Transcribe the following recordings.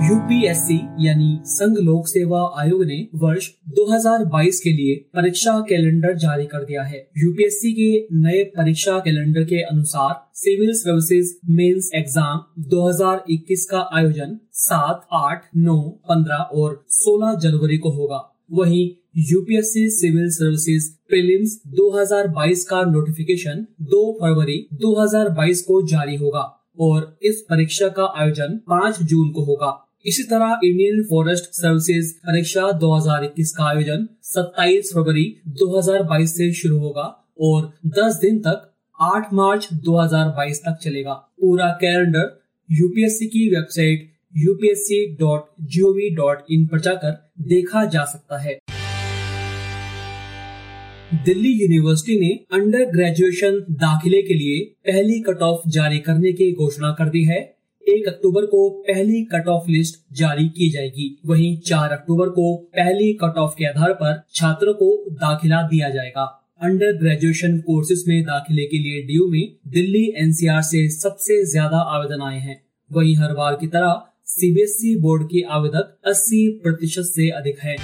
UPSC यानी संघ लोक सेवा आयोग ने वर्ष 2022 के लिए परीक्षा कैलेंडर जारी कर दिया है। यूपीएससी के नए परीक्षा कैलेंडर के अनुसार सिविल सर्विसेज़ मेंस एग्ज़ाम 2021 का आयोजन 7, 8, 9, 15 और 16 जनवरी को होगा। वहीं यूपीएससी सिविल सर्विसेज़ प्रीलिम्स 2022 का नोटिफिकेशन 2 फरवरी 2022 को जारी होगा और इस परीक्षा का आयोजन 5 जून को होगा। इसी तरह इंडियन फॉरेस्ट सर्विसेज़ परीक्षा 2021 का आयोजन 27 फरवरी 2022 से शुरू होगा और 10 दिन तक 8 मार्च 2022 तक चलेगा। पूरा कैलेंडर यूपीएससी की वेबसाइट upsc.gov.in पर जाकर देखा जा सकता है। दिल्ली यूनिवर्सिटी ने अंडर ग्रेजुएशन दाखिले के लिए पहली कट ऑफ़ जारी करने की घोषणा कर दी है। एक अक्टूबर को पहली कट ऑफ़ लिस्ट जारी की जाएगी। वहीं चार अक्टूबर को पहली कट ऑफ़ के आधार पर छात्रों को दाखिला दिया जाएगा। अंडर ग्रेजुएशन कोर्सेज में दाखिले के लिए डीयू में दिल्ली एनसीआर से सबसे ज़्यादा आवेदन आए हैं। वहीं हर बार की तरह सीबीएसई बोर्ड के आवेदक 80 प्रतिशत से अधिक है।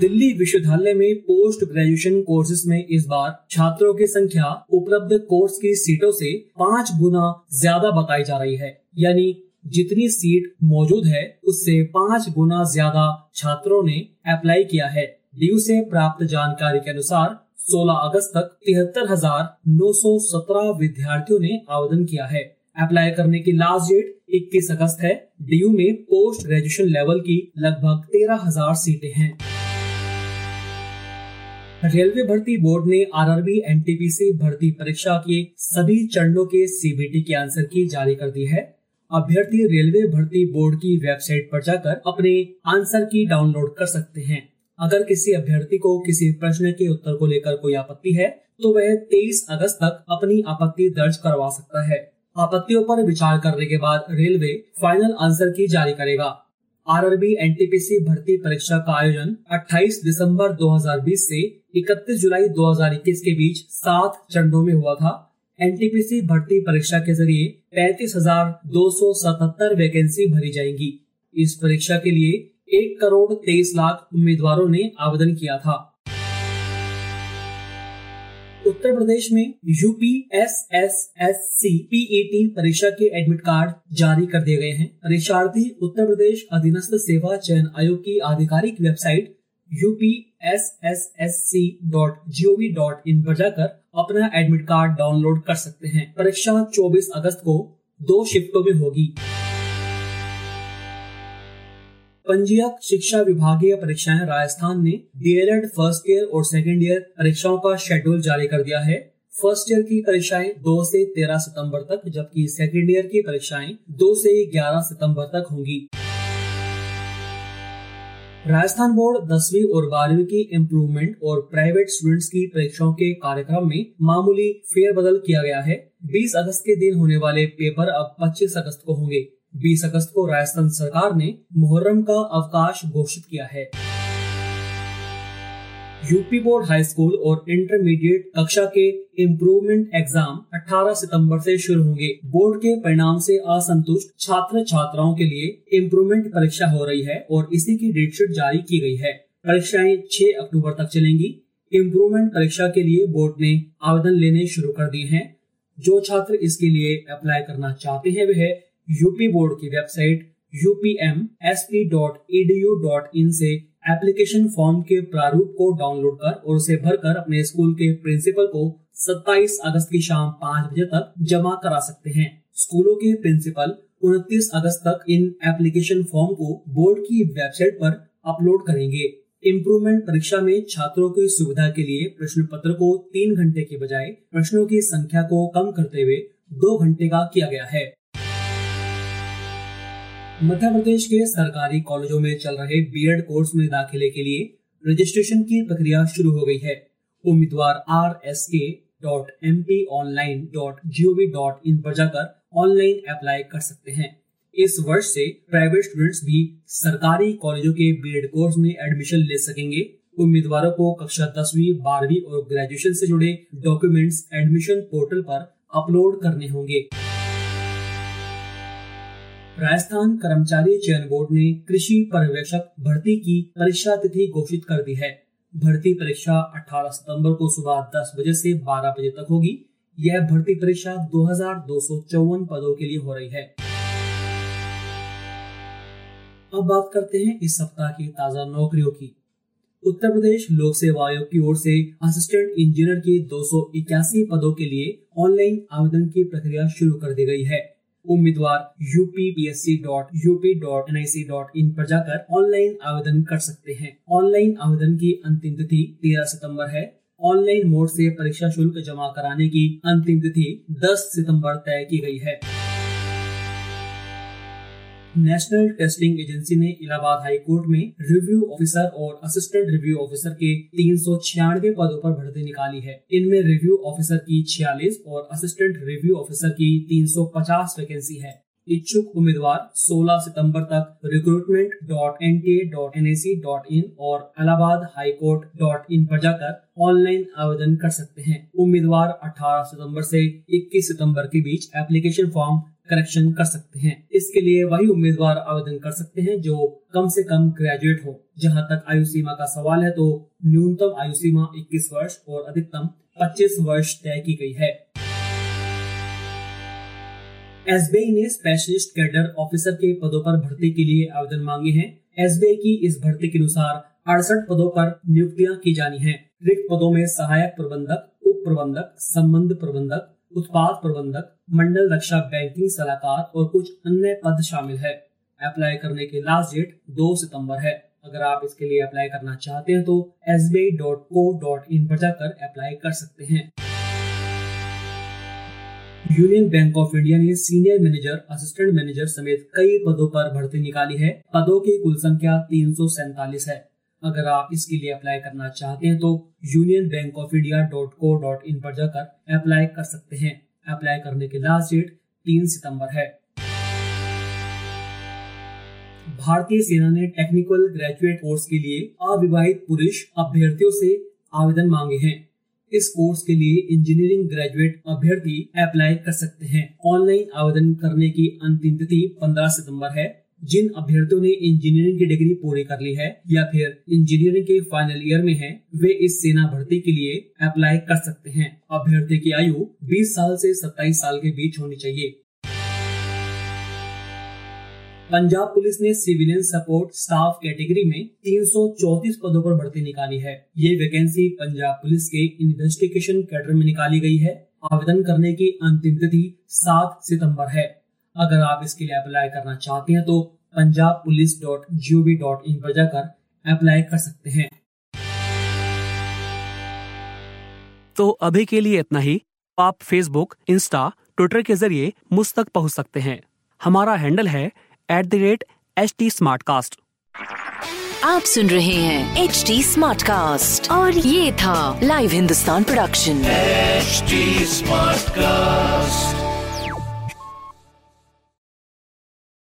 दिल्ली विश्वविद्यालय में पोस्ट ग्रेजुएशन कोर्सेज में इस बार छात्रों की संख्या उपलब्ध कोर्स की सीटों से पाँच गुना ज़्यादा बताई जा रही है। यानी जितनी सीट मौजूद है, उससे पाँच गुना ज़्यादा छात्रों ने अप्लाई किया है। ड्यू से प्राप्त जानकारी के अनुसार 16 अगस्त तक तिहत्तर हज़ार नौ सौ सत्रह विद्यार्थियों ने आवेदन किया है। अप्लाई करने की लास्ट डेट 21 अगस्त है। ड्यू में पोस्ट ग्रेजुएशन लेवल की लगभग तेरह हज़ार सीटें हैं। रेलवे भर्ती बोर्ड ने आरआरबी, एनटीपीसी भर्ती परीक्षा के सभी चरणों के सीबीटी के आंसर की जारी कर दी है। अभ्यर्थी रेलवे भर्ती बोर्ड की वेबसाइट पर जाकर अपने आंसर की डाउनलोड कर सकते हैं। अगर किसी अभ्यर्थी को किसी प्रश्न के उत्तर को लेकर कोई आपत्ति है तो वह 23 अगस्त तक अपनी आपत्ति दर्ज करवा सकता है। आपत्तियों पर विचार करने के बाद रेलवे फाइनल आंसर की जारी करेगा। आरआरबी एनटीपीसी भर्ती परीक्षा का आयोजन 28 दिसंबर 2020 से 31 जुलाई 2021 के बीच सात चरणों में हुआ था। एनटीपीसी भर्ती परीक्षा के ज़रिए पैंतीस हज़ार दो सौ सतहत्तर वैकेंसी भरी जाएँगी। इस परीक्षा के लिए एक करोड़ तेईस लाख उम्मीदवारों ने आवेदन किया था। उत्तर प्रदेश में UP S S S C PET परीक्षा के एडमिट कार्ड जारी कर दिए गए हैं। परीक्षार्थी उत्तर प्रदेश अधीनस्थ सेवा चयन आयोग की आधिकारिक website UP S S S C dot G O V dot in पर जाकर अपना एडमिट कार्ड डाउनलोड कर सकते हैं। परीक्षा 24 अगस्त को दो शिफ्टों में होगी। पंजीयक शिक्षा विभागीय परीक्षाएँ राजस्थान ने डीएलएड फ़र्स्ट ईयर और सेकेंड ईयर परीक्षाओं का शेड्यूल जारी कर दिया है। फ़र्स्ट ईयर की परीक्षाएँ 2 से 13 सितंबर तक, जबकि सेकेंड ईयर की परीक्षाएँ 2 से 11 सितंबर तक होंगी। राजस्थान बोर्ड दसवीं और बारहवीं की इम्प्रूवमेंट और प्राइवेट स्टूडेंट्स की परीक्षाओं के कार्यक्रम में मामूली फेरबदल किया गया है। 20 अगस्त के दिन होने वाले पेपर अब 25 अगस्त को होंगे। 20 अगस्त को राजस्थान सरकार ने मुहर्रम का अवकाश घोषित किया है। यूपी बोर्ड हाई स्कूल और इंटरमीडिएट कक्षा के इम्प्रूवमेंट एग्ज़ाम 18 सितंबर से शुरू होंगे। बोर्ड के परिणाम से असंतुष्ट छात्र छात्राओं के लिए इम्प्रूवमेंट परीक्षा हो रही है और इसी की डेटशीट जारी की गई है। परीक्षाएँ 6 अक्टूबर तक चलेंगी। इम्प्रूवमेंट परीक्षा के लिए बोर्ड ने आवेदन लेने शुरू कर दिए हैं। जो छात्र इसके लिए अप्लाई करना चाहते हैं, वह यूपी बोर्ड की वेबसाइट upm.sp.edu.in से एप्लीकेशन फॉर्म के प्रारूप को डाउनलोड कर और उसे भरकर अपने स्कूल के प्रिंसिपल को 27 अगस्त की शाम 5 बजे तक जमा करा सकते हैं। स्कूलों के प्रिंसिपल 29 अगस्त तक इन एप्लीकेशन फॉर्म को बोर्ड की वेबसाइट पर अपलोड करेंगे। इम्प्रूवमेंट परीक्षा में छात्रों की सुविधा के लिए प्रश्न पत्र को तीन घंटे के बजाय प्रश्नों की संख्या को कम करते हुए दो घंटे का किया गया है। मध्य प्रदेश के सरकारी कॉलेजों में चल रहे बीएड कोर्स में दाखिले के लिए रजिस्ट्रेशन की प्रक्रिया शुरू हो गई है। उम्मीदवार R S K dot M P online dot G O V dot in पर जाकर ऑनलाइन अप्लाई कर सकते हैं। इस वर्ष से प्राइवेट स्टूडेंट्स भी सरकारी कॉलेजों के बीएड कोर्स में एडमिशन ले सकेंगे। उम्मीदवारों को कक्षा दसवीं, बारहवीं और ग्रेजुएशन से जुड़े डॉक्यूमेंट्स एडमिशन पोर्टल पर अपलोड करने होंगे। राजस्थान कर्मचारी चयन बोर्ड ने कृषि पर्यवेक्षक भर्ती की परीक्षा तिथि घोषित कर दी है। भर्ती परीक्षा 18 सितंबर को सुबह 10 बजे से 12 बजे तक होगी। यह भर्ती परीक्षा दो हज़ार दो सौ चौवन पदों के लिए हो रही है। अब बात करते हैं इस सप्ताह की ताज़ा नौकरियों की। उत्तर प्रदेश लोक सेवा आयोग की ओर से असिस्टेंट इंजीनियर के दो सौ इक्यासी पदों के लिए ऑनलाइन आवेदन की प्रक्रिया शुरू कर दी गई है। उम्मीदवार upbsc.up.nic.in पर जाकर ऑनलाइन आवेदन कर सकते हैं। ऑनलाइन आवेदन की अंतिम तिथि तेरह सितंबर है। ऑनलाइन मोड से परीक्षा शुल्क जमा कराने की अंतिम तिथि 10 सितंबर तय की गई है। नेशनल टेस्टिंग एजेंसी ने इलाहाबाद हाई कोर्ट में रिव्यू ऑफिसर और असिस्टेंट रिव्यू ऑफिसर के तीन सौ छियानवे पदों पर भर्ती निकाली है। इनमें रिव्यू ऑफिसर की 46 और असिस्टेंट रिव्यू ऑफिसर की 350 वैकेंसी है। इच्छुक उम्मीदवार 16 सितंबर तक recruitment dot N T A dot N A C dot in और Allahabad high court dot in पर जाकर ऑनलाइन आवेदन कर सकते हैं। उम्मीदवार 18 सितंबर से 21 सितंबर के बीच एप्लीकेशन फॉर्म करेक्शन कर सकते हैं। इसके लिए वही उम्मीदवार आवेदन कर सकते हैं जो कम से कम ग्रेजुएट हो। जहाँ तक आयु सीमा का सवाल है तो न्यूनतम आयु सीमा 21 वर्ष और अधिकतम 25 वर्ष तय की गई है। एसबीआई ने स्पेशलिस्ट कैडर ऑफिसर के पदों पर भर्ती के लिए आवेदन मांगे हैं। एसबीआई की इस भर्ती के अनुसार अड़सठ पदों पर नियुक्तियाँ की जानी हैं। रिक्त पदों में सहायक प्रबंधक, उप प्रबंधक, संबंध प्रबंधक उत्पाद प्रबंधक, मंडल रक्षा बैंकिंग सलाहकार और कुछ अन्य पद शामिल है। अप्लाई करने की लास्ट डेट 2 सितंबर है। अगर आप इसके लिए अप्लाई करना चाहते हैं तो एस पर जाकर अप्लाई कर सकते हैं। यूनियन बैंक ऑफ़ इंडिया ने सीनियर मैनेजर असिस्टेंट मैनेजर समेत कई पदों पर भर्ती निकाली है। पदों की कुल संख्या तीन है। अगर आप इसके लिए अप्लाई करना चाहते हैं तो union bank of India dot co dot in पर जाकर अप्लाई कर सकते हैं। अप्लाई करने की लास्ट डेट तीन सितंबर है। भारतीय सेना ने टेक्निकल ग्रेजुएट कोर्स के लिए अविवाहित पुरुष अभ्यर्थियों से आवेदन मांगे हैं। इस कोर्स के लिए इंजीनियरिंग ग्रेजुएट अभ्यर्थी अप्लाई कर सकते हैं। ऑनलाइन आवेदन करने की अंतिम तिथि 15 सितंबर है। जिन अभ्यर्थियों ने इंजीनियरिंग की डिग्री पूरी कर ली है या फिर इंजीनियरिंग के फाइनल ईयर में हैं, वे इस सेना भर्ती के लिए अप्लाई कर सकते हैं। अभ्यर्थी की आयु 20 साल से 27 साल के बीच होनी चाहिए। पंजाब पुलिस ने सिविलियन सपोर्ट स्टाफ कैटेगरी में 334 पदों पर भर्ती निकाली है। ये वैकेंसी पंजाब पुलिस के इन्वेस्टिगेशन कैडर में निकाली गई है। आवेदन करने की अंतिम तिथि 7 सितंबर है। अगर आप इसके लिए अप्लाई करना चाहते हैं तो Punjab police dot G O V dot in पर जाकर अप्लाई कर सकते हैं। तो अभी के लिए इतना ही। आप फेसबुक इंस्टा ट्विटर के ज़रिए मुझ तक पहुँच सकते हैं। हमारा हैंडल है at the rate H T smart cast आप सुन रहे हैं एच टी स्मार्ट कास्ट और ये था live Hindustan production H smart cast